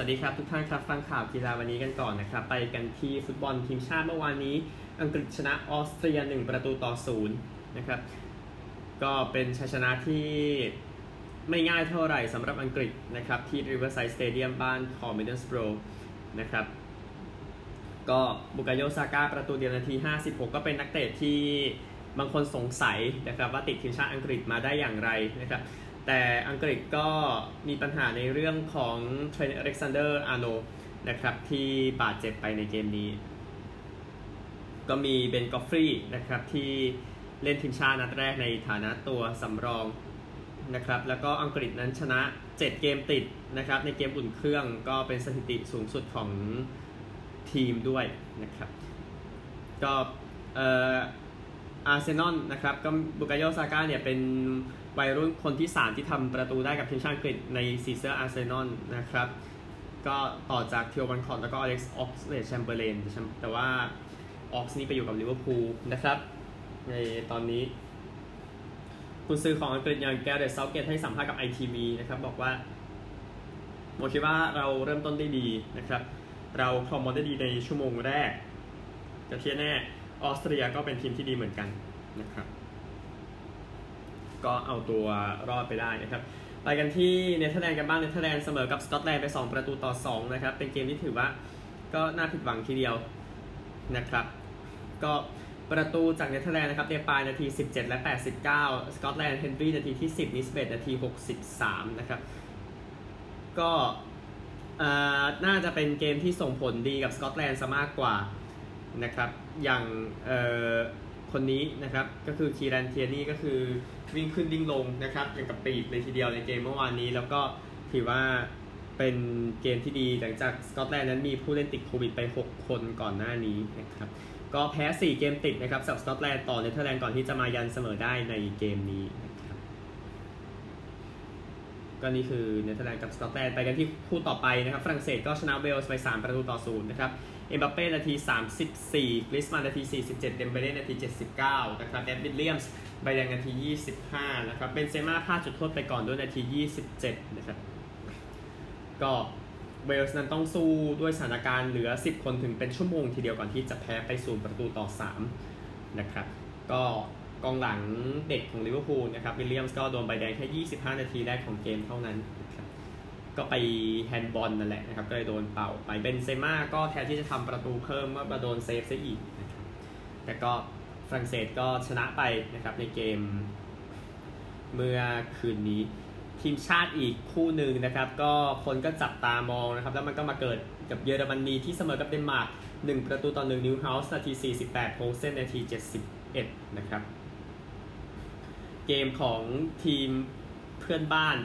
วัสดีครับทุกท่านครับฟังข่าวกีฬาวันนี้กันก่อนนะครับ ไปกันที่ฟุตบอลทีมชาติเมื่อวานนี้ อังกฤษชนะออสเตรีย 1 ประตูต่อศูนย์นะครับก็เป็นชัยชนะที่ไม่ง่ายเท่าไหร่สำหรับอังกฤษนะครับ ที่ Riverside Stadium บ้านของ Middlesbrough นะครับก็บุกาโยซาก้าประตูเดียวนาที 56 ก็เป็นนักเตะที่บางคนสงสัยนะครับว่าติดทีมชาติอังกฤษมาได้อย่างไรนะครับ แต่อังกฤษก็มีปัญหาในเรื่องของเทรนต์อเล็กซานเดอร์อาร์โนลด์นะครับที่บาดเจ็บไปในเกมนี้ ก็มีเบนก็อดฟรีย์นะครับที่เล่นทีมชาตินัดแรกในฐานะตัวสำรองนะครับแล้วก็อังกฤษนั้นชนะ 7 เกมติดนะครับในเกมอุ่นเครื่องก็เป็นสถิติสูงสุดของทีมด้วยนะครับก็เอ่ออาร์เซนอลนะครับก็บุกาโยซาก้าเนี่ยเป็น วัยรุ่นคนที่ 3 ที่ทำประตูได้กับทีมชาติอังกฤษในสีเสื้ออาร์เซนอลนะครับ ก็ต่อจากธีโอวัลคอตต์แล้วก็อเล็กซ์ออกซ์เลดแชมเบอร์เลนแต่ว่าออกซ์นี่ไปอยู่กับลิเวอร์พูลนะครับในตอนนี้ กุนซือของอังกฤษอย่างแกเร็ธเซาธ์เกตให้สัมภาษณ์กับ ITV นะครับ บอกว่าผมคิดว่าเราเริ่มต้นได้ดีนะครับ เราครองบอลได้ดีในชั่วโมงแรกแต่ที่แน่ออสเตรียก็เป็นทีมที่ดีเหมือนกันนะครับ ก็เอาตัวรอดไปได้นะครับไปกันที่เนเธอร์แลนด์กันบ้างเนเธอร์แลนด์เสมอกับสกอตแลนด์ไป 2 ประตูต่อ 2 นะครับ เป็นเกมที่ถือว่าก็น่าผิดหวังทีเดียวนะครับ ก็ประตูจากเนเธอร์แลนด์นะครับเดปายนาที 17 และ 89 สกอตแลนด์เฮนรี่นาทีที่ 10 นิสเบตนาที 63 นะครับ ก็น่าจะเป็นเกมที่ส่งผลดีกับสกอตแลนด์ซะมากกว่านะครับ อย่าง คนนี้นะครับก็คือคีรันเทียนี่ก็คือวิ่งขึ้นวิ่งลงนะครับอย่างกับปีกเลยทีเดียวในเกมเมื่อวานนี้ แล้วก็ถือว่าเป็นเกมที่ดีหลังจากสกอตแลนด์นั้นมีผู้เล่นติดโควิดไป 6 คนก่อนหน้านี้นะครับก็แพ้ 4 เกมติดนะครับสำหรับสกอตแลนด์ต่อเนเธอร์แลนด์ก่อนที่จะมายันเสมอได้ในเกมนี้นะครับก็นี่คือเนเธอร์แลนด์กับสกอตแลนด์ไปกันที่คู่ต่อไปนะครับฝรั่งเศสก็ชนะเวลส์ไป 3 ประตูต่อศูนย์นะครับ เอ็มบัปเป้นาที 34กรีซมันน์นาที 47 เดมเบเล่นาที 79 นะครับแอดวิลเลียมส์ใบแดงนาที 25 นะครับเบนเซม่าพลาดจุดโทษไปก่อนด้วยนาที 27 นะครับ ก็เวลส์นั้นต้องสู้ด้วยสถานการณ์เหลือ 10 คนถึงเป็นชั่วโมงทีเดียวก่อนที่จะแพ้ไปศูนย์ประตูต่อ 3 นะครับ ก็กองหลังเด็กของลิเวอร์พูลนะครับวิลเลียมส์ก็โดนใบแดงแค่ 25 นาทีแรกของเกมเท่านั้น ก็ไปแฮนด์บอลนั่นแหละนะครับ ก็เลยโดนเป่าไปเบนเซม่าก็แทนที่จะทำประตูเพิ่มเมื่อมาโดนเซฟซะอีกนะครับแต่ก็ฝรั่งเศสก็ชนะไปนะครับในเกมเมื่อคืนนี้ทีมชาติอีกคู่หนึ่งนะครับ ก็คนก็จับตามองนะครับ แล้วมันก็มาเกิดกับเยอรมนีที่เสมอกับเดนมาร์ก1ประตูต่อ1นิวเฮาส์นาที 48โพลเซนนาที 71 นะครับ เกมของทีมเพื่อนบ้าน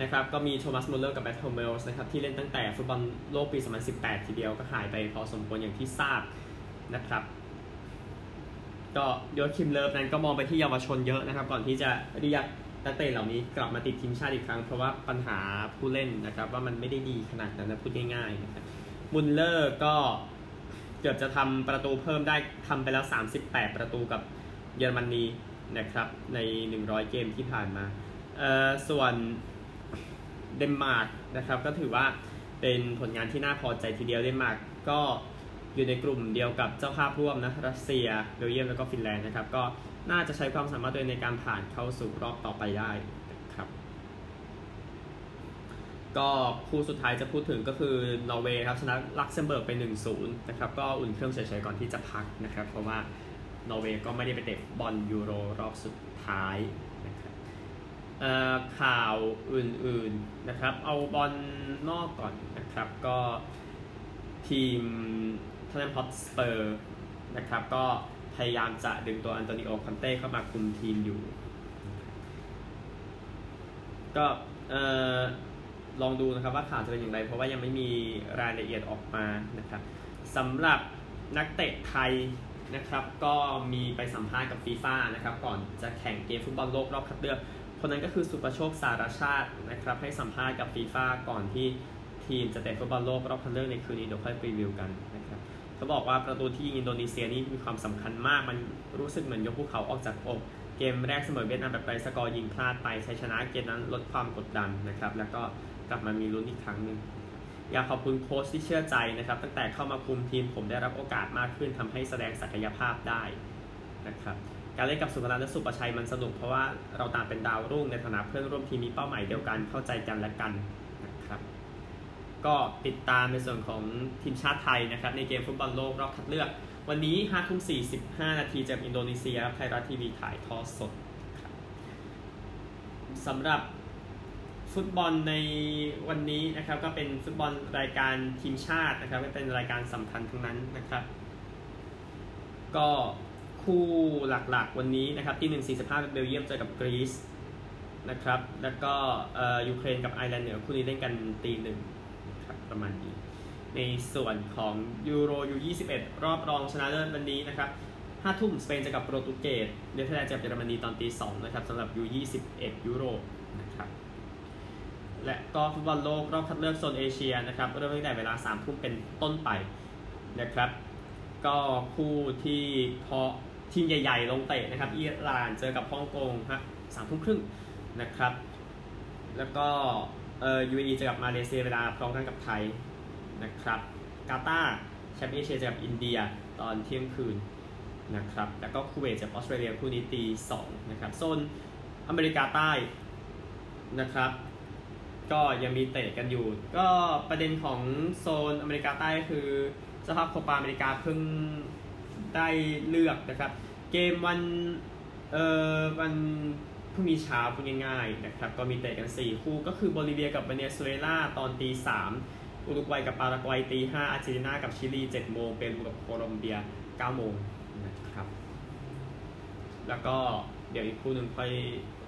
นะครับก็มีโทมัสมูลเลอร์กับมัตส์ฮุมเมลส์นะครับที่เล่นตั้งแต่ฟุตบอลโลกปี 2018 ทีเดียวก็หายไปพอสมควรอย่างที่ทราบนะครับ ก็โยอาคิมเลิฟนั้นก็มองไปที่เยาวชนเยอะนะครับ ก่อนที่จะเรียกนักเตะเหล่านี้กลับมาติดทีมชาติอีกครั้ง เพราะว่าปัญหาผู้เล่นนะครับว่ามันไม่ได้ดีขนาดนั้นนะพูดง่ายๆนะครับมูลเลอร์ก็เกือบจะทำประตูเพิ่มได้ทำไปแล้ว 38 ประตูกับเยอรมนีนะครับใน 100 เกมที่ผ่านมาเอ่อส่วน เดนมาร์กนะครับ ก็ถือว่าเป็นผลงานที่น่าพอใจทีเดียวเดนมาร์กก็อยู่ในกลุ่มเดียวกับเจ้าภาพร่วมนะรัสเซียเบลเยียมแล้วก็ฟินแลนด์นะครับก็น่าจะใช้ความสามารถตัวเองในการผ่านเข้าสู่รอบต่อไปได้นะครับ ก็คู่สุดท้ายจะพูดถึงก็คือนอร์เวย์ครับชนะลักเซมเบิร์กไป 1-0 นะครับ ก็อุ่นเครื่องเฉยๆก่อนที่จะพักนะครับ เพราะว่านอร์เวย์ก็ไม่ได้ไปเตะบอลยูโรรอบสุดท้าย ข่าวอื่นๆนะครับ เอาบอลนอกก่อนนะครับ ก็ทีมท็อตแนมฮ็อตสเปอร์นะครับ ก็พยายามจะดึงตัวอันโตนิโอคอนเต้เข้ามาคุมทีมอยู่ ก็ลองดูนะครับว่าข่าวจะเป็นอย่างไร เพราะว่ายังไม่มีรายละเอียดออกมานะครับสำหรับนักเตะไทยนะครับ ก็มีไปสัมภาษณ์กับฟีฟ่านะครับ ก่อนจะแข่งเกมฟุตบอลโลกรอบคัดเลือก คนนั้นก็คือสุประโชคสารชาตินะครับให้สัมภาษณ์กับฟีฟ่าก่อนที่ทีมจะเตะฟุตบอลโลกรอบคัดเลือกในคืนนี้เดี๋ยวค่อยรีวิวกันนะครับเขาบอกว่าประตูที่ยิงอินโดนีเซียนี่มีความสำคัญมากมันรู้สึกเหมือนยกภูเขาออกจากอกเกมแรกเสมอเวียดนามแบบไรสกอร์ยิงพลาดไปชัยชนะเกมนั้นลดความกดดันนะครับแล้วก็กลับมามีลุ้นอีกครั้งหนึ่งอยากขอบคุณโค้ชที่เชื่อใจนะครับ ตั้งแต่เข้ามาคุมทีมผมได้รับโอกาสมากขึ้นทำให้แสดงศักยภาพได้นะครับ การเล่นกับสุภรันและสุประชัยมันสนุกเพราะว่าเราต่างเป็นดาวรุ่งในฐานะเพื่อนร่วมทีมมีเป้าหมายเดียวกันเข้าใจกันและกันนะครับ ก็ติดตามในส่วนของทีมชาติไทยนะครับในเกมฟุตบอลโลกรอบคัดเลือก วันนี้5ทุ่ม45 นาทีจากอินโดนีเซียไทยรัฐทีวีถ่ายทอดสดสำหรับฟุตบอลในวันนี้นะครับก็เป็นฟุตบอลรายการทีมชาตินะครับเป็นรายการสำคัญทั้งนั้นนะครับ ก็ คู่หลักๆวันนี้นะครับที่ 1 45เบลเยียมเจอกับกรีซนะครับ แล้วก็ยูเครนกับไอร์แลนด์เหนือคู่นี้เล่นกันตีหนึ่งครับประมาณนี้ ในส่วนของยูโรยู21 รอบรองชนะเลิศวันนี้นะครับ5ทุ่มสเปนเจอกับโปรตุเกสเนเธอร์แลนด์เจอกับเยอรมนีตอนตี2นะครับสำหรับยู21 ยุโรปนะครับและก็ฟุตบอลโลกรอบคัดเลือกโซนเอเชียนะครับเริ่มตั้งแต่เวลา3ทุ่มเป็นต้นไปนะครับ ก็คู่ที่พอ ทีมใหญ่ๆ ลงเตะนะครับอิหร่านเจอกับฮ่องกงฮะสามทุ่มครึ่งนะครับ แล้วก็เอ่อยูเออีเจอกับมาเลเซียเวลาพร้อมกันกับไทยนะครับกาตาร์แชมป์เอเชียเจอกับอินเดียตอนเที่ยงคืนนะครับ แล้วก็คูเวตเจอกับออสเตรเลียคู่นี้ตีสองนะครับ โซนอเมริกาใต้นะครับ ก็ยังมีเตะกันอยู่ ก็ประเด็นของโซนอเมริกาใต้คือสภาพโคปาอเมริกาเพิ่งได้เลือกนะครับ เกมวันเอ่อวันพรุ่งนี้เช้าพูดง่ายๆนะครับ ก็มีเตะกัน 4 คู่ก็คือโบลิเวียกับเวเนซุเอลาตอนตีสามอุรุกวัยกับปารากวัยตีห้าอาร์เจนตินากับชิลี7โมงเปรูกับโคลอมเบีย9โมงนะครับ แล้วก็เดี๋ยวอีกคู่หนึ่งค่อย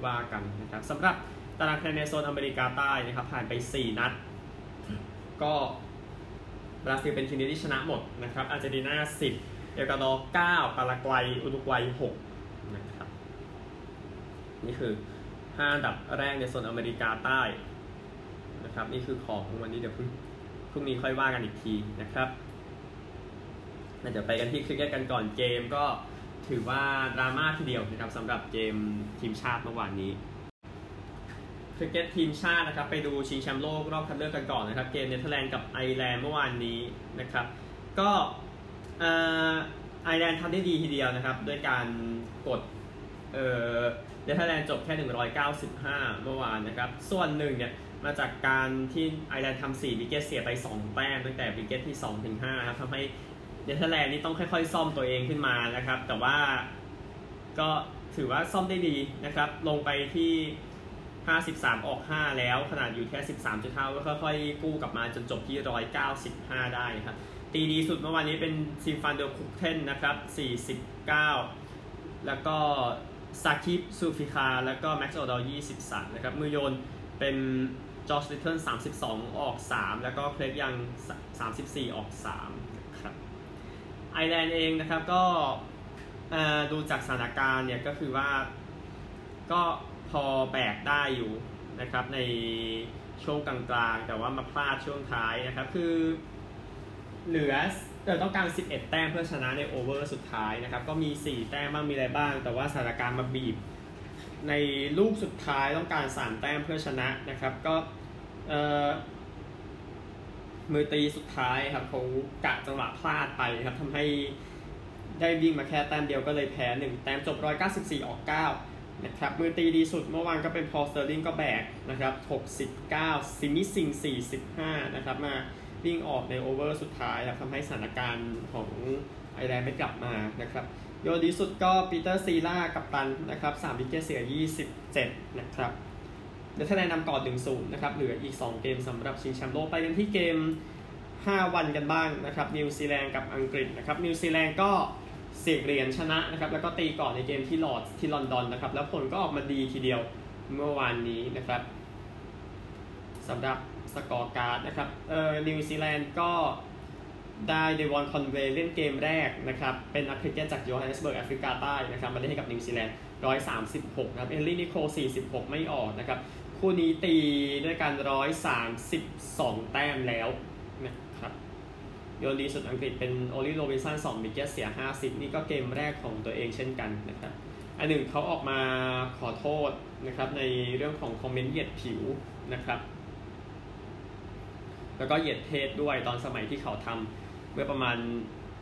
ว่ากันนะครับสำหรับตารางคะแนนในโซนอเมริกาใต้นะครับผ่านไป 4 นัด ก็บราซิลเป็นทีมที่ชนะหมดนะครับอาร์เจนตินา10 เอกวาดอร์9ปารากวัย อุรุกวัย6นะครับ นี่คือ5อันดับแรกในโซนอเมริกาใต้นะครับ นี่คือของวันนี้เดี๋ยวพรุ่งพรุ่งนี้ค่อยว่ากันอีกทีนะครับเดี๋ยวไปกันที่คริกเก็ตกันก่อนเกมก็ถือว่าดราม่าทีเดียวนะครับสำหรับเกมทีมชาติเมื่อวานนี้คริกเก็ตทีมชาตินะครับไปดูชิงแชมป์โลกรอบคัดเลือกกันก่อนนะครับ เกมเนเธอร์แลนด์กับไอร์แลนด์เมื่อวานนี้นะครับ ก็ ไอร์แลนด์ทำได้ดีทีเดียวนะครับด้วยการกดเนเธอร์แลนด์จบแค่ 195 เมื่อวานนะครับ ส่วนหนึ่งเนี่ยมาจากการที่ไอร์แลนด์ทำ4วิกเก็ตเสียไป 2 แต้มตั้งแต่วิกเก็ตที่2ถึง5ครับทำให้เนเธอร์แลนด์นี่ต้องค่อยๆ ซ่อมตัวเองขึ้นมานะครับ แต่ว่าก็ถือว่าซ่อมได้ดีนะครับ ลงไปที่ 53 ออก 5 แล้วขนาดอยู่แค่ 13.5ก็ค่อยๆ กู้กลับมาจนจบที่ 195 ได้ครับ ตีดีสุดเมื่อวานนี้เป็นทิมฟันเดอร์กุกเทนนะครับ 49 แล้วก็ซาคิบซูลฟิการ์ แล้วก็แม็กซ์โอดาวด์ 23 นะครับ มือโยนเป็นจอร์จลิทเทิล32 ออก 3 แล้วก็เครกยัง 34 ออก3นะครับไอร์แลนด์เองนะครับก็ดูจากสถานการณ์เนี่ยก็คือว่าก็พอแบกได้อยู่นะครับในช่วงกลางๆ แต่ว่ามาพลาดช่วงท้ายนะครับคือ เหลือเออต้องการ 11 แต้มเพื่อชนะในโอเวอร์สุดท้ายนะครับ ก็มี 4 แต้มบ้างมีอะไรบ้าง แต่ว่าสถานการณ์มาบีบ ในลูกสุดท้ายต้องการ 3 แต้มเพื่อชนะนะครับ ก็เออมือตีสุดท้ายครับเขากะจังหวะพลาดไปครับทำให้ได้วิ่งมาแค่แต้มเดียวก็เลยแพ้ 1 แต้มจบ 194 ออก 9 นะครับ มือตีดีสุดเมื่อวานก็เป็นพอลสเตอร์ลิงก็แบกนะครับ 69 ซิมิซิงห์ 45 นะครับมา วิ่งออกใน over สุดท้ายครับทำให้สถานการณ์ของไอร์แลนด์ไม่กลับมานะครับโยนดีสุดก็ปีเตอร์ซีลาร์กัปตันนะครับ3 wicket เสีย 27 นะครับเนเธอร์แลนด์นำก่อน1-0นะครับเหลืออีก 2 เกมสำหรับชิงแชมป์โลกไปกันที่เกม 5 วันกันบ้างนะครับนิวซีแลนด์กับอังกฤษนะครับนิวซีแลนด์ก็เสี่ยงเหรียญชนะนะครับแล้วก็ตีก่อนในเกมที่ลอร์ดที่ลอนดอนนะครับแล้วผลก็ออกมาดีทีเดียวเมื่อวานนี้นะครับสำหรับ scorecard นะครับเอ่อนิวซีแลนด์ก็ได้เดวอนคอนเวย์เล่นเกมแรกนะครับ เป็นนักคริกเก็ตจากโยฮันเนสเบิร์กแอฟริกาใต้นะครับ มาเล่นให้กับนิวซีแลนด์ 136 นะครับ เฮนรี่นิโคล46 ไม่ออกนะครับ คู่นี้ตีด้วยกัน132 แต้มแล้วนะครับโยนดีสุดอังกฤษเป็นโอลิโรบินสัน2 wicket เสีย 50 นี่ก็เกมแรกของตัวเองเช่นกันนะครับ อันหนึ่งเขาออกมาขอโทษนะครับในเรื่องของ comment เหยียดผิวนะครับ แล้วก็เหยียดเพศด้วยตอนสมัยที่เขาทำเมื่อประมาณ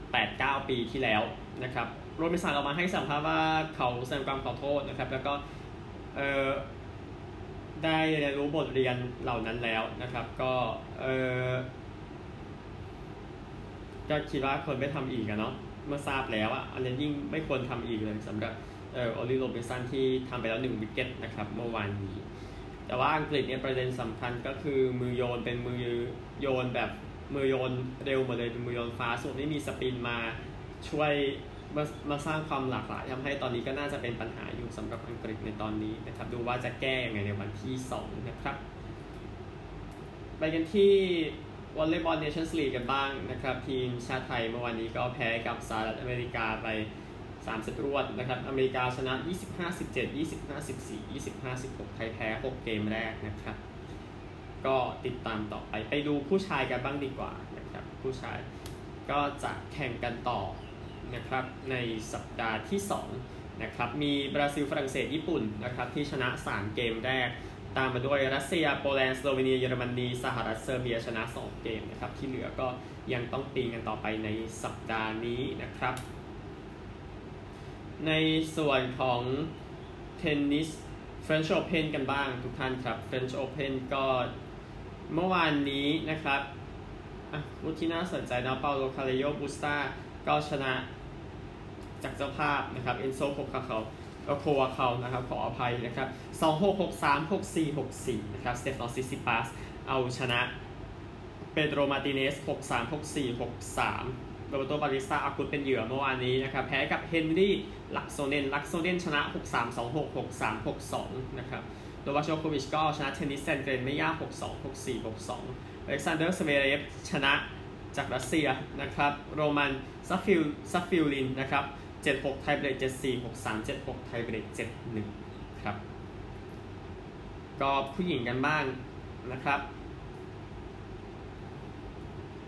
8-9 ปีที่แล้วนะครับโรบินสันออกมาให้สัมภาษณ์ว่าเขาแสดงความขอโทษนะครับ แล้วก็เออได้เรียนรู้บทเรียนเหล่านั้นแล้วนะครับ ก็เออก็คิดว่าคนไม่ทำอีกอะเนาะเมื่อทราบแล้วอะอันนี้ยิ่งไม่ควรทำอีกเลยสำหรับเออโอลิโรบินสันที่ทำไปแล้วหนึ่งวิกเก็ตนะครับเมื่อวานนี้ แต่ว่าอังกฤษเนี่ยประเด็นสำคัญก็คือมือโยนเป็นมือโยนแบบมือโยนเร็วหมดเลยเป็นมือโยนฟ้าส่วนไม่มีสปินมาช่วยมามาสร้างความหลากหลายทำให้ตอนนี้ก็น่าจะเป็นปัญหาอยู่สำหรับอังกฤษในตอนนี้นะครับ ดูว่าจะแก้ยังไงในวันที่2นะครับไปกันที่วอลเลย์บอลเนชั่นส์ลีกกันบ้างนะครับ ทีมชาติไทยเมื่อวานนี้ก็แพ้กับสหรัฐอเมริกาไป 3เซตรวดนะครับ อเมริกาชนะ 25 17 25 14 25 16 ไทยแพ้ 6 เกมแรกนะครับ ก็ติดตามต่อไป ไปดูผู้ชายกันบ้างดีกว่านะครับ ผู้ชายก็จะแข่งกันต่อนะครับในสัปดาห์ที่ 2 นะครับ มีบราซิลฝรั่งเศสญี่ปุ่นนะครับที่ชนะ 3 เกมแรก ตามมาด้วยรัสเซียโปแลนด์สโลวีเนียเยอรมนีสหรัฐเซอร์เบียชนะ 2 เกมนะครับ ที่เหลือก็ยังต้องตีกันต่อไปในสัปดาห์นี้นะครับ ในส่วนของเทนนิส French Open กันบ้างทุกท่านครับ French Open ก็เมื่อวานนี้นะครับผู้ที่น่าสนใจนะปาโบลคาเรโญบูสตาก็ชนะจากเจ้าภาพนะครับเอนโซโคคาเขาโควาเขานะครับขออภัยนะครับ 2 6 6 3 6 4 6 4 นะครับสเตฟานอสซิซิปาสเอาชนะเปโดรมาร์ติเนซ 6 3 6 4 6 3 โรแบร์โตเบาติสตาอากุดเป็นเหยื่อเมื่อวานนี้นะครับแพ้กับเฮนรี่ลักโซเนนลักโซเนนชนะ 6 3 2 6 6 3 6 2 นะครับโนวัคโจโควิชก็ชนะเทนนีสแซนด์เกรนไม่ยาก6 2 6 4 6 2 อเล็กซานเดอร์สเวเรฟชนะจากรัสเซียนะครับโรมันซัฟฟิลซัฟฟิลลินนะครับ76 ไทยเบรก74 63 76 ไทยเบรก71 ครับ ก็ผู้หญิงกันบ้างนะครับ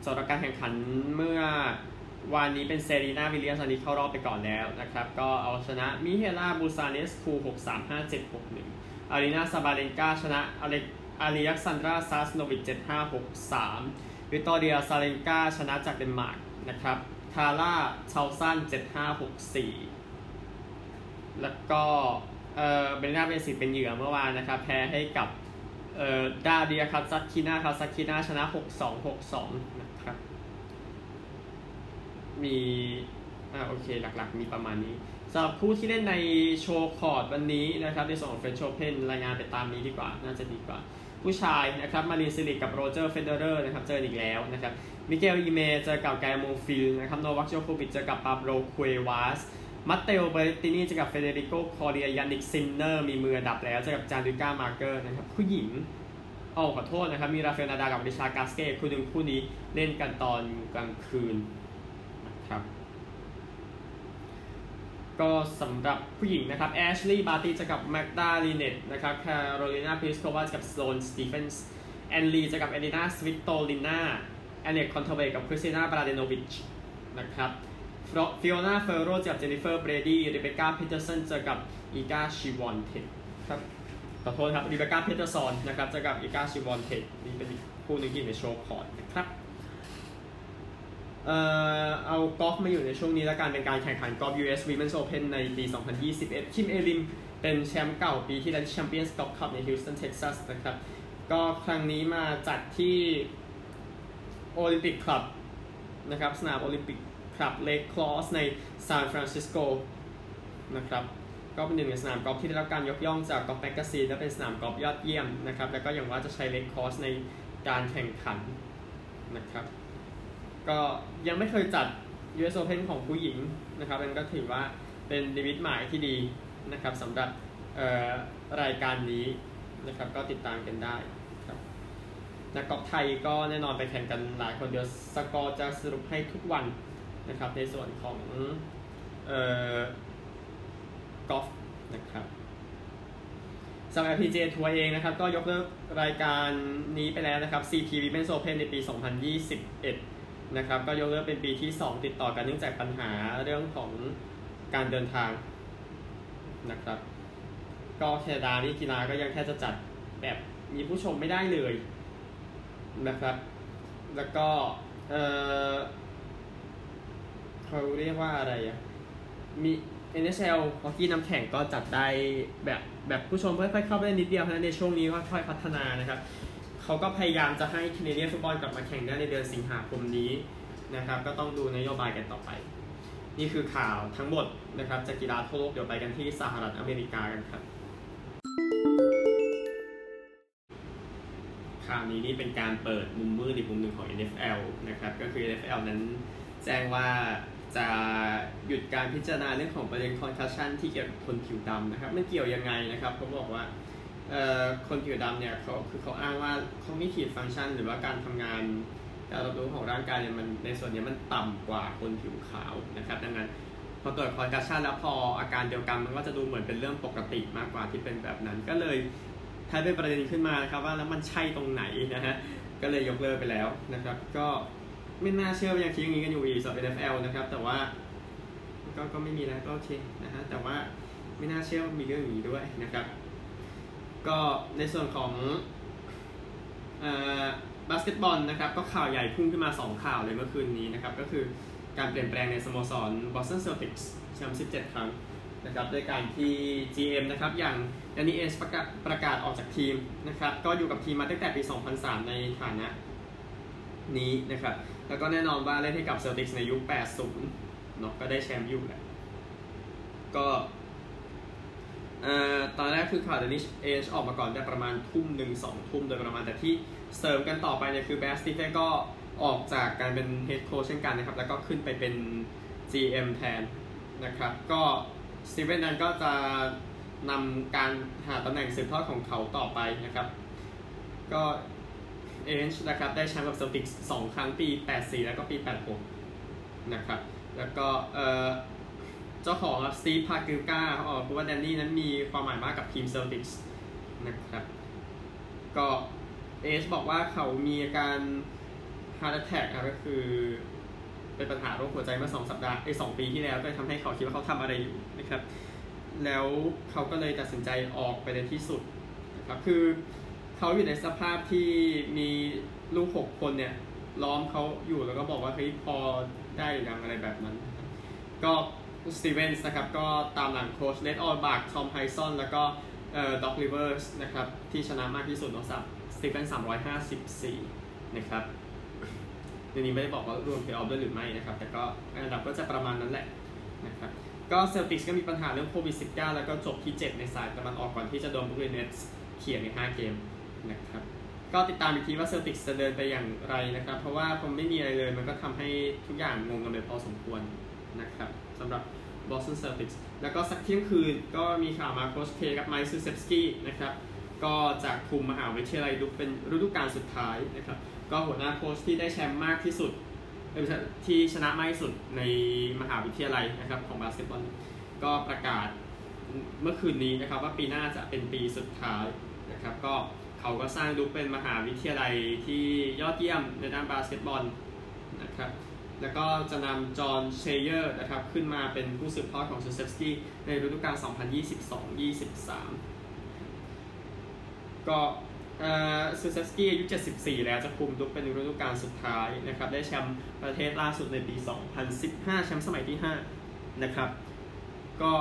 สำหรับการแข่งขันเมื่อวันนี้เป็นเซรีนาวิลเลียมสันนี้เข้ารอบไปก่อนแล้วนะครับ ก็เอาชนะมิเฮลาบูซาเนสคู6 3 5 7 6 1อารีนาซาบาเลนกาชนะอเล็กอาริยักซันดราซาสโนวิช7 5 6 3วิตอเรียซาเลนกาชนะจากเดนมาร์กนะครับคาร่าเชาซัน7564 แล้วก็เออเบนนาเบสิเป็นเหยื่อเมื่อวานนะครับ แพ้ให้กับเอ่อดาเดียคาซักคินาคาซักคินาชนะ 6262นะ มีอ่าโอเคหลักๆ มีประมาณนี้สำหรับคู่ที่เล่นในโชว์คอร์ดวันนี้นะครับในส่วนของเฟรนช์โอเพนรายงานไปตามนี้ดีกว่า น่าจะดีกว่า ผู้ชายนะครับมารินซิลิกกับโรเจอร์เฟเดอร์นะครับเจออีกแล้วนะครับมิเกลอีเมเจอกับไกโมฟิลนะครับโนวัคโจโควิชเจอกับปาโบรคุเอวาสมัตเตโอเบรตินีเจอกับเฟเดริโกคอเรียยานิกซินเนอร์มีมือดับแล้วเจอกับจานดิก้ามาร์เกอร์นะครับผู้หญิงอ๋อขอโทษนะครับมีราเฟลนาดากับริชาร์กาสเก้คู่หนึ่งคู่นี้เล่นกันตอนกลางคืนนะครับ ก็สำหรับผู้หญิงนะครับแอชลีย์บาร์ตี้จะกับแมกดาลิเน็ตต์นะครับแคโรลินาพลิสโควาจะกับสโลนสตีเฟนส์แอนลีจะกับเอลินาสวิตโตลินาอาเน็ตต์คอนทาเวตับคริสตินามลาเดโนวิชนะครับฟิโอนาเฟโรจะกับเจนิเฟอร์เบรดี้เรเบคก้าพีเตอร์สันจะกับอีกาชวิออนเทคครับขอโทษครับรีเบคก้าพีเตอร์ซอนนะครับจะกับอีกาชวิออนเทคนี่เป็นคู่หนึ่งที่ใน show court นะครับ เอ่อเอากอล์ฟมาอยู่ในช่วงนี้แล้วกันเป็นการแข่งขันกอล์ฟ US Women's Open ในปี 2021 คิมอาลิมเป็นแชมป์เก่าปีที่แล้ว Champions Golf Club ในฮิวสตันเท็กซัสนะครับ ก็ครั้งนี้มาจัดที่ Olympic Club นะครับสนาม Olympic Club Lake Course ในซานฟรานซิสโกนะครับก็เป็นหนึ่งในสนามกอล์ฟที่ได้รับการยกย่องจาก Golf Magazine และเป็นสนามกอล์ฟยอดเยี่ยมนะครับ แล้วก็อย่างว่าจะใช้ Lake Course ในการแข่งขันนะครับ ก็ยังไม่เคยจัด US Open ของผู้หญิงนะครับมันก็ถือว่าเป็นดีวิตหมายที่ดีนะครับสำหรับรายการนี้นะครับก็ติดตามกันได้ครับนักกอล์ฟไทยก็แน่นอนไปแข่งกันหลายคนเดียวสกอร์จะสรุปให้ทุกวันนะครับในส่วนของออกอล์ฟนะครับสำหรับ PGA ทัวร์เองนะครับ ก็ยกเลิกรายการนี้ไปแล้วนะครับ CP Women's Open ในปี 2021 นะครับก็ยกเลิกเป็นปีที่ 2 ติดต่อกันเนื่องจากปัญหาเรื่องของการเดินทางนะครับก็แคนาดานี่กีฬาก็ยังแค่จะจัดแบบมีผู้ชมไม่ได้เลยนะครับแล้วก็เออเขาเรียกว่าอะไรอะมี NHL ฮอกกี้น้ำแข็งก็จัดได้แบบแบบผู้ชมค่อยๆเข้าไปนิดเดียวเพราะฉะนั้นในช่วงนี้ก็ค่อยพัฒนานะครับ เขาก็พยายามจะให้แคนาเดียนฟุตบอลกลับมาแข่งได้ในเดือนสิงหาคมนี้นะครับก็ต้องดูนโยบายกันต่อไป นี่คือข่าวทั้งหมดนะครับจากกีฬาทั่วโลกเดี๋ยวไปกันที่สหรัฐอเมริกากันครับข่าวนี้นี่เป็นการเปิดมุมมืดอีกมุมหนึ่งของ NFL นะครับก็คือ NFL นั้นแจ้งว่าจะหยุดการพิจารณาเรื่องของประเด็น concussion ที่เกี่ยวกับคนผิวดำนะครับมันเกี่ยวยังไงนะครับเขาบอกว่า คนผิวดำเนี่ยเขาคือเขาอ้างว่าเขา cognitive function หรือว่าการทำงานการรับรู้ของร่างกายเนี่ยมันในส่วนนี้มันต่ำกว่าคนผิวขาวนะครับดังนั้นพอเกิด concussion แล้วพออาการเดียวกันมันก็จะดูเหมือนเป็นเรื่องปกติมากกว่าที่เป็นแบบนั้น ก็เลยถ้าเป็นประเด็นขึ้นมานะครับว่าแล้วมันใช่ตรงไหนนะฮะก็เลยยกเลิกไปแล้วนะครับ ก็ไม่น่าเชื่อว่ายังคิดอย่างนี้กันอยู่อีกสำหรับ NFL นะครับแต่ว่าก็ก็ไม่มีแล้วก็โอเคนะฮะแต่ว่าไม่น่าเชื่อว่ามีเรื่องอย่างนี้ด้วยนะครับ ก็ในส่วนของบาสเกตบอลนะครับก็ข่าวใหญ่พุ่งขึ้นมา 2 ข่าวเลยเมื่อคืนนี้นะครับก็คือการเปลี่ยนแปลงในสโมสร Boston Celtics แชมป์17 ครั้งนะครับด้วยการที่ GM นะครับอย่างDanny Ainge ประกาศประกาศออกจากทีมนะครับก็อยู่กับทีมมาตั้งแต่ปี 2003 ในฐานะนี้นะครับแล้วก็แน่นอนว่าเล่นให้กับ Celtics ในยุค 80เนาะก็ได้แชมป์อยู่แหละก็ ตอนแรกคือข่าว Danny Ainge ออกมาก่อนได้ประมาณทุ่มหนึ่งสองทุ่มโดยประมาณแต่ที่เสริมกันต่อไปเนี่ยคือ Brad Stevens ก็ออกจากการเป็นเฮดโค้ชเช่นกันนะครับ แล้วก็ขึ้นไปเป็น GM แทนนะครับ ก็ Stevens นั้นก็จะนำการหาตำแหน่งสืบทอดของเขาต่อไปนะครับ ก็ Ainge นะครับได้แชมป์กับ Celtics สองครั้งปี 84 แล้วก็ปี 86 นะครับ แล้วก็เจ้าของ Steve Pagliuca เขาบอกว่า Danny นั้นมีความหมายมากกับทีม Celtics นะครับ ก็เอชบอกว่าเขามีอาการ heart attack ก็คือเป็นปัญหาโรคหัวใจเมื่อสองสัปดาห์ไอ้สองปีที่แล้วก็ทำให้เขาคิดว่าเขาทำอะไรอยู่นะครับ แล้วเขาก็เลยตัดสินใจออกไปในที่สุดนะครับคือเขาอยู่ในสภาพที่มีลูกหกคนเนี่ยล้อมเขาอยู่แล้วก็บอกว่าเฮ้ยพอได้หรือยังอะไรแบบนั้น ก็ Stevens นะครับก็ตามหลังโค้ช Red Auerbach Tom Heinsohn แล้วก็เอ่อ Doc Rivers นะครับที่ชนะมากที่สุดนะครับ Stevens สามร้อยห้าสิบสี่นะครับในนี้ไม่ได้บอกว่ารวมเพย์ออฟด้วยหรือไม่นะครับ แต่ก็อันดับก็จะประมาณนั้นแหละนะครับก็ Celtics ก็มีปัญหาเรื่องโควิด -19 แล้วก็จบที่ 7 ในสายตะวันออกก่อนที่จะโดน Brooklyn Nets เขี่ยใน 5 เกมนะครับก็ติดตามอีกทีว่า Celtics จะเดินไปอย่างไรนะครับ เพราะว่าผมไม่มีอะไรเลยมันก็ทำให้ทุกอย่างงงกันไปพอสมควรนะครับสำหรับ Boston Celtics แล้วก็สักเที่ยงคืนก็มีข่าวมา Coach K กับ Mike Krzyzewski นะครับก็จากคุมมหาวิทยาลัย Duke เป็นฤดูกาลสุดท้ายนะครับก็หัวหน้าโค้ชที่ได้แชมป์มากที่สุดที่ชนะมากที่สุดในมหาวิทยาลัยนะครับของบาสเกตบอลก็ประกาศเมื่อคืนนี้นะครับว่าปีหน้าจะเป็นปีสุดท้ายนะครับก็เขาก็สร้าง Duke เป็นมหาวิทยาลัยที่ยอดเยี่ยมในด้านบาสเกตบอลนะครับ แล้วก็จะนำ Jon Scheyer นะครับขึ้นมาเป็นผู้สืบทอดของ Krzyzewskiในฤดูกาล 2022-23 ก็ Krzyzewski อายุ 74 แล้วจะคุม Duke เป็นฤดูกาลสุดท้ายนะครับได้แชมป์ประเทศล่าสุดในปี 2015 แชมป์สมัยที่ 5 นะครับ ก็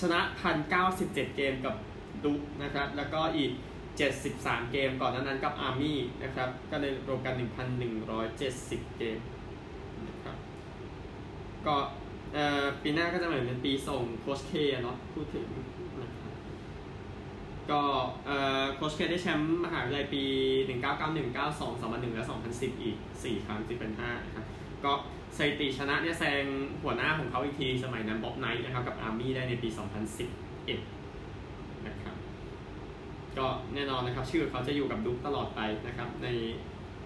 ชนะ 1,097 เกมกับ Duke นะครับ แล้วก็อีก 73 เกม ก่อนนั้นกับ Army นะครับ ก็เลยรวมกัน 1,170 เกมนะครับก็ปีหน้าก็จะเหมือนเป็นปีส่ง Coach K เนาะพูดถึงนะครับก็ Coach K ได้แชมป์มหาวิทยาลัยปี 1991 92 2001 และ 2010 อีก 4 ครั้งที่เป็น5นะครับก็สถิติชนะเนี่ยแซงหัวหน้าของเขาอีกที สมัยนั้น Bob Knight นะครับ กับ Army ได้ในปี 2011นะครับ ก็แน่นอนนะครับ ชื่อเขาจะอยู่กับ Duke ตลอดไปนะครับ ใน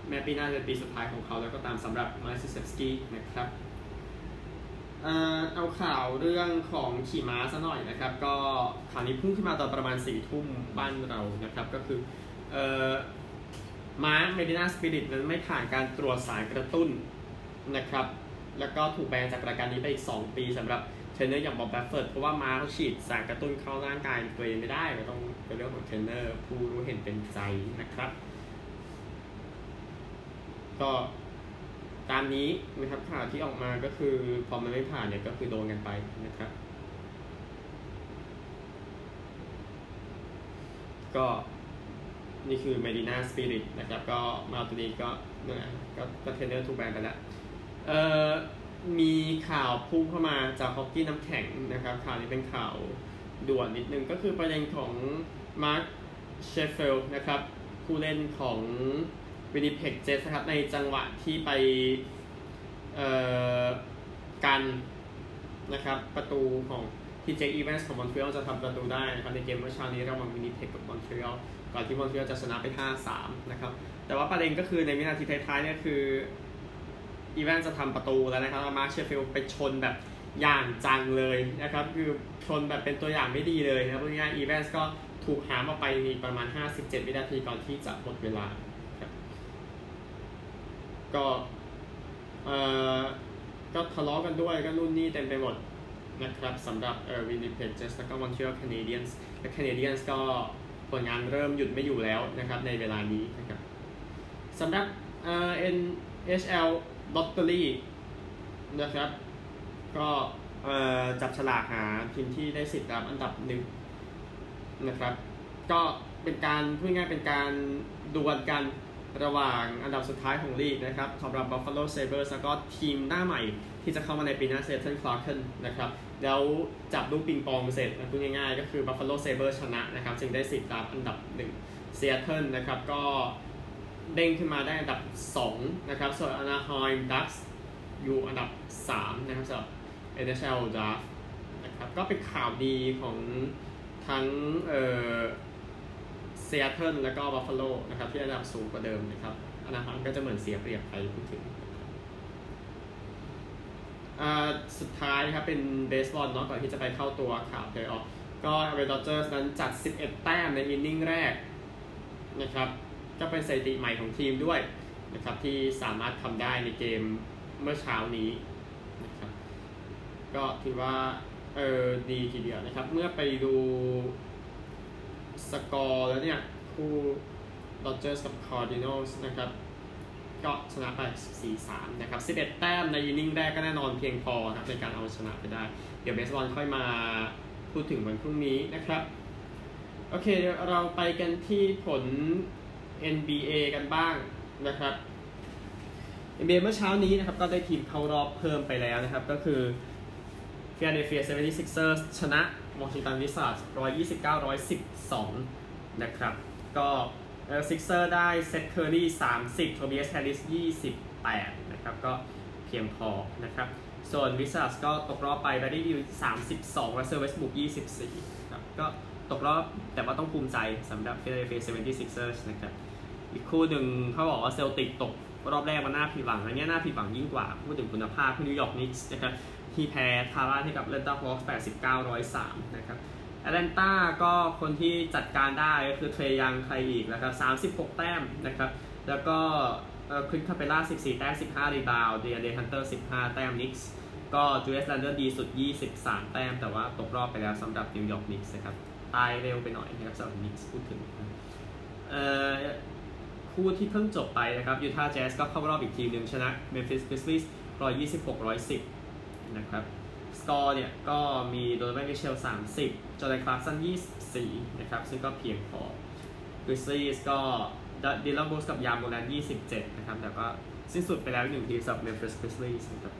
แม้ปีหน้าจะปีสุดท้ายของเขาแล้วก็ตามสำหรับ Mike Krzyzewski นะครับเอาข่าวเรื่องของขี่ม้าซะหน่อยนะครับ ก็ข่าวนี้พุ่งขึ้นมาตอนประมาณสี่ทุ่มบ้านเรานะครับ ก็คือม้า Medina Spirit นั้นไม่ผ่านการตรวจสารกระตุ้นนะครับ แล้วก็ถูกแบนจากรายการนี้ไปอีก 2 ปีสำหรับ เทรนเนอร์อย่าง Bob Baffert เพราะว่าม้าเขาฉีดสารกระตุ้นเข้าร่างกายตัวเองไม่ได้ก็ต้องเป็นเรื่องของเทรนเนอร์ผู้รู้เห็นเป็นใจนะครับ ก็ตามนี้นะครับข่าวที่ออกมาก็คือพอมันไม่ผ่านเนี่ยก็คือโดนกันไปนะครับ ก็นี่คือ Medina Spirit นะครับ ก็ม้าตัวนี้ก็เนี่ยก็ก็เทรนเนอร์ถูกแบนไปแล้วเอ่อ มีข่าวพุ่งเข้ามาจากฮอกกี้น้ำแข็งนะครับ ข่าวนี้เป็นข่าวด่วนนิดนึงก็คือประเด็นของ Mark Scheifele นะครับผู้เล่นของ Winnipeg Jets ครับในจังหวะที่ไปเอ่อกันนะครับประตูของที่ Jake Evans ของ Montreal จะทำประตูได้นะครับในเกมเมื่อเช้านี้ระหว่าง Winnipeg กับ Montreal ก่อนที่ Montreal จะชนะไป 5-3 นะครับแต่ว่าประเด็นก็คือในวินาทีท้ายๆเนี่ยคือ อีเวนจะทำประตูแล้วนะครับ Mark Scheifele ไปชนแบบอย่างจังเลยนะครับคือชนแบบเป็นตัวอย่างไม่ดีเลยนะครับเพราะงั้นอีเวนก็ถูกหามออกไปมีประมาณ 57 วินาทีก่อนที่จะหมดเวลาครับก็เอ่อก็ทะเลาะกันด้วยก็รุ่นนี้เต็มไปหมดนะครับสำหรับเอ่อ Winnipeg Jets แล้วก็ Montreal Canadiens และ Canadiens ก็ผลงานเริ่มหยุดไม่อยู่แล้วนะครับในเวลานี้นะครับสำหรับเอ่อ NHL Lottery นะครับ ก็เอ่อจับฉลากหาทีมที่ได้สิทธิ์ตามอันดับหนึ่งนะครับ ก็เป็นการพูดง่ายเป็นการดวลกันระหว่างอันดับสุดท้ายของลีกนะครับสำหรับ Buffalo Sabres แล้วก็ทีมหน้าใหม่ที่จะเข้ามาในปีหน้า Seattle Kraken นะครับ แล้วจับลูกปิงปองเสร็จพูดง่ายๆ ก็คือ Buffalo Sabres ชนะนะครับ จึงได้สิทธิ์ตามอันดับหนึ่ง Seattle นะครับ ก็ เด้งขึ้นมาได้อันดับ 2 นะครับ ส่วน Anaheim Ducks อยู่อันดับ 3 นะครับสำหรับ NHL Draft นะครับ ก็เป็นข่าวดีของทั้งเอ่อ Seattle แล้วก็ Buffalo นะครับ ที่อันดับสูงกว่าเดิมนะครับ Anaheim ก็จะเหมือนเสียเปรียบไปพูดถึงอ่าสุดท้ายครับเป็นเบสบอลเนาะก่อนที่จะไปเข้าตัวข่าวเพลย์ออฟก็เรด d เจอร์นั้นจัด 11 แต้มใน inning แรกนะครับ ก็เป็นสถิติใหม่ของทีมด้วยนะครับที่สามารถทำได้ในเกมเมื่อเช้านี้นะครับก็ถือว่าเออดีทีเดียวนะครับ เมื่อไปดูสกอร์แล้วเนี่ย คู่ Dodgers กับ Cardinals นะครับ ก็ชนะไป4-3 นะครับ 11 แต้มใน inning แรกก็แน่นอนเพียงพอนะครับในการเอาชนะไปได้ เดี๋ยวเบสบอลค่อยมาพูดถึงวันพรุ่งนี้นะครับ โอเคเราไปกันที่ผล NBA กันบ้างนะครับ NBA เมื่อเช้านี้นะครับก็ได้ทีมเข้ารอบเพิ่มไปแล้วนะครับ ก็คือ Philadelphia 76ers ชนะ Washington Wizards 129-112 นะครับ ก็เออ Sixers ได้ Seth Curry 30 Tobias Harris 28 นะครับ ก็เพียงพอนะครับ ส่วนวิส a r d s ก็ตกรอบไป Bradley Beal 32และ Russell Westbrook 24ครับก็ ตกรอบแต่ว่าต้องภูมิใจสำหรับ Philadelphia 76ers นะครับอีกคู่หนึ่งเขาบอกว่า Celtics ตกรอบแรกมันน่าผิดหวังอันนี้น่าผิดหวังยิ่งกว่า พูดถึงคุณภาพที่ New York Knicks นะครับที่แพ้คาบ้านให้กับ Atlanta Hawks 89 103นะครับแอตแลนตาก็คนที่จัดการได้ก็คือ Trae Young ใครอีกนะครับ36แต้มนะครับแล้วก็ Clint Capela 14แต้ม15 rebound De'Andre Hunter 15แต้ม Knicks ก็ Julius Randle ดีสุด23แต้มแต่ว่าตกรอบไปแล้วสำหรับ New York Knicks นะครับ ตายเร็วไปหน่อยนะครับสำหรับ Knicks พูดถึงเอ่อคู่ที่เพิ่งจบไปนะครับ Utah Jazz ก็เข้ารอบอีกทีมหนึ่งชนะ Memphis Grizzlies 126 110นะครับสกอร์เนี่ยก็มี Donovan Mitchell 30 Jordan Clarkson 24นะครับซึ่งก็เพียงพอ Grizzlies ก็ Dillon Brooks กับ Ja Morant 27นะครับแต่ก็สิ้นสุดไปแล้วหนึ่งทีมสำหรับ Memphis Grizzlies นะครับ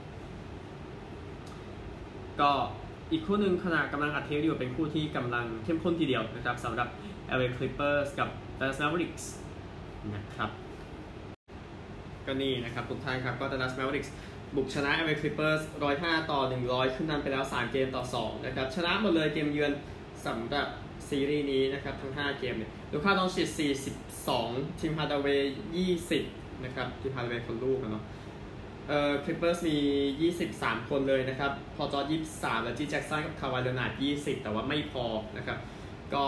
ก็ อีกคู่หนึ่งขณะกำลังอัดเทปอยู่เป็นคู่ที่กำลังเข้มข้นทีเดียวนะครับสำหรับ LA Clippers กับ Dallas Mavericks นะครับก็นี่นะครับทุกท่านครับก็ Dallas Mavericks บุกชนะ LA Clippers 105 ต่อ 100 ขึ้นนำไปแล้ว 3 เกมต่อ 2 นะครับ ชนะหมดเลยเกมเยือนสำหรับซีรีส์นี้นะครับ ทั้ง 5 เกมเนี่ย Luka Doncic 42 Tim Hardaway 20 นะครับ Tim Hardaway คนลูกนะเนาะ เอ่อ Clippers มี 23 คนเลยนะครับ Paul George 23 แล้ว Reggie Jackson กับ Kawhi Leonard 20 แต่ว่าไม่พอนะครับ ก็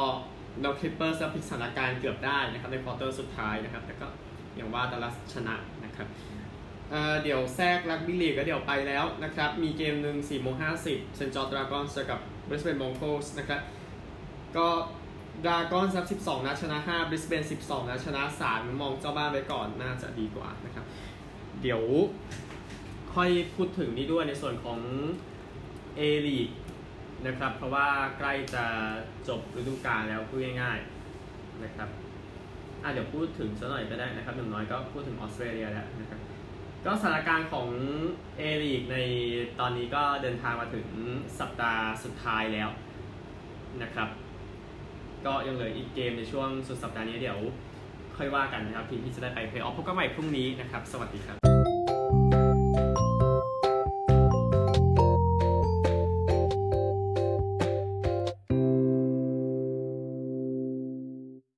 LA Clippers จะพลิกสถานการณ์เกือบได้นะครับ ใน quarter สุดท้ายนะครับ แต่ก็อย่างว่าดัลลัสชนะนะครับเดี๋ยวแทรกรักบี้ลีกก็เดี๋ยวไปแล้วนะครับ มีเกมหนึ่ง4โมง50 St. George Dragons เจอกับ Brisbane Broncos นะครับ ก็ Dragons 12 นัดชนะ 5 Brisbane 12 นัดชนะ 3 มองเจ้าบ้านไปก่อนน่าจะดีกว่านะครับ เดี๋ยวค่อยพูดถึงนี้ด้วยในส่วนของ A League นะครับ เพราะว่าใกล้จะจบฤดูกาลแล้วพูดง่ายๆนะครับอะเดี๋ยวพูดถึงสักหน่อยก็ได้นะครับหนึ่งน้อยก็พูดถึงออสเตรเลียแล้วนะครับ ก็สถานการณ์ของ A League ในตอนนี้ก็เดินทางมาถึงสัปดาห์สุดท้ายแล้วนะครับ ก็ยังเหลืออีกเกมในช่วงสุดสัปดาห์นี้เดี๋ยวค่อยว่ากันนะครับทีมที่จะได้ไปเพลย์ออฟพบกันใหม่พรุ่งนี้นะครับ สวัสดีครับ